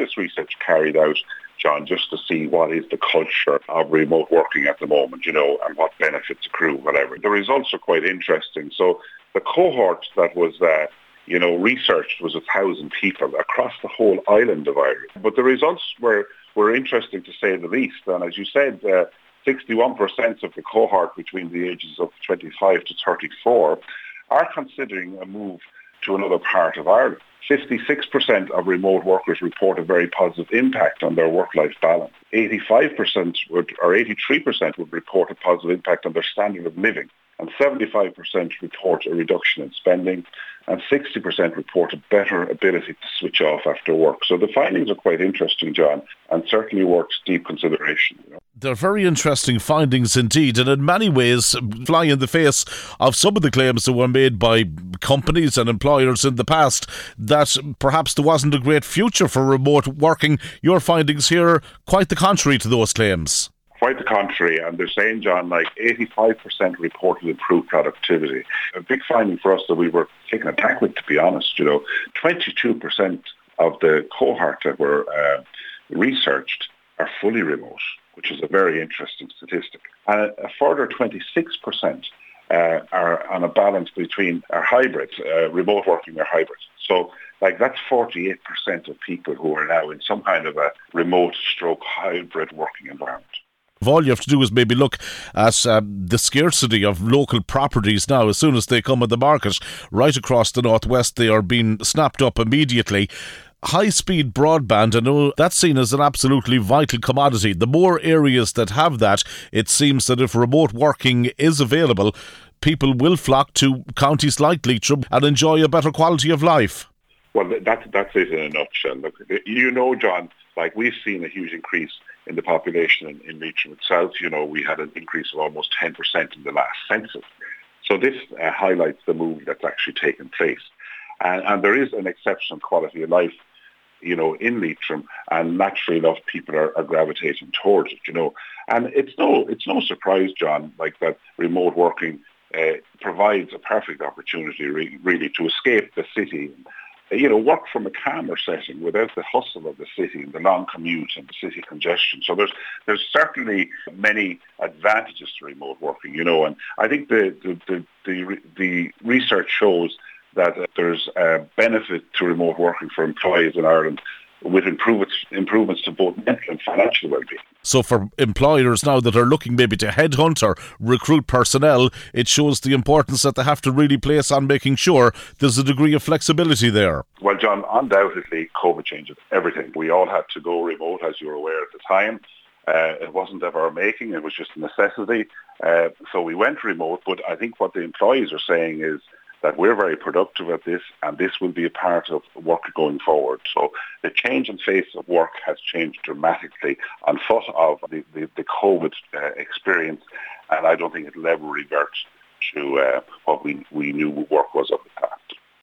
this research carried out, John, just to see what is the culture of remote working at the moment, you know, and what benefits accrue, whatever. The results are quite interesting. So the cohort that was uh, you know, researched was a thousand people across the whole island of Ireland. But the results were, were interesting to say the least. And as you said, uh, 61% of the cohort between the ages of 25 to 34 are considering a move to another part of Ireland. 56% of remote workers report a very positive impact on their work-life balance. 85% would, or 83% would report a positive impact on their standard of living. And 75% report a reduction in spending and 60% report a better ability to switch off after work. So the findings are quite interesting, John, and certainly worth deep consideration. You know. They're very interesting findings indeed, and in many ways fly in the face of some of the claims that were made by companies and employers in the past that perhaps there wasn't a great future for remote working. Your findings here are quite the contrary to those claims. Quite the contrary, and they're saying, John, like 85% reported improved productivity. A big finding for us that we were taking a tack with, to be honest. You know, 22% of the cohort that were uh, researched are fully remote, which is a very interesting statistic. And a further 26% uh, are on a balance between are hybrids, uh, remote working or hybrids. So like that's 48% of people who are now in some kind of a remote stroke hybrid working environment. All you have to do is maybe look at um, the scarcity of local properties now. As soon as they come on the market, right across the northwest, they are being snapped up immediately high speed broadband, I know that's seen as an absolutely vital commodity. The more areas that have that, it seems that if remote working is available, people will flock to counties like Leitrim and enjoy a better quality of life. Well, that's, that's it in a nutshell. Look, you know, John, like we've seen a huge increase in the population in, in Leitrim itself. You know, we had an increase of almost 10% in the last census. So this uh, highlights the move that's actually taken place. And, and, there is an exceptional quality of life, you know, in Leitrim, and naturally enough, people are, are gravitating towards it, you know. And it's no, it's no surprise, John, like that remote working uh, provides a perfect opportunity, re- really, to escape the city you know, work from a calmer setting without the hustle of the city and the long commute and the city congestion. So there's there's certainly many advantages to remote working, you know, and I think the the the, the, the research shows that there's a benefit to remote working for employees in Ireland with improvements improvements to both mental and financial well-being. So for employers now that are looking maybe to headhunt or recruit personnel, it shows the importance that they have to really place on making sure there's a degree of flexibility there. Well, John, undoubtedly COVID changes everything. We all had to go remote, as you're aware at the time. Uh, it wasn't of our making; it was just a necessity. Uh, so we went remote. But I think what the employees are saying is that we're very productive at this and this will be a part of work going forward. So the change in face of work has changed dramatically on foot of the, the, the COVID uh, experience and I don't think it'll ever revert to uh, what we, we knew work was of the past.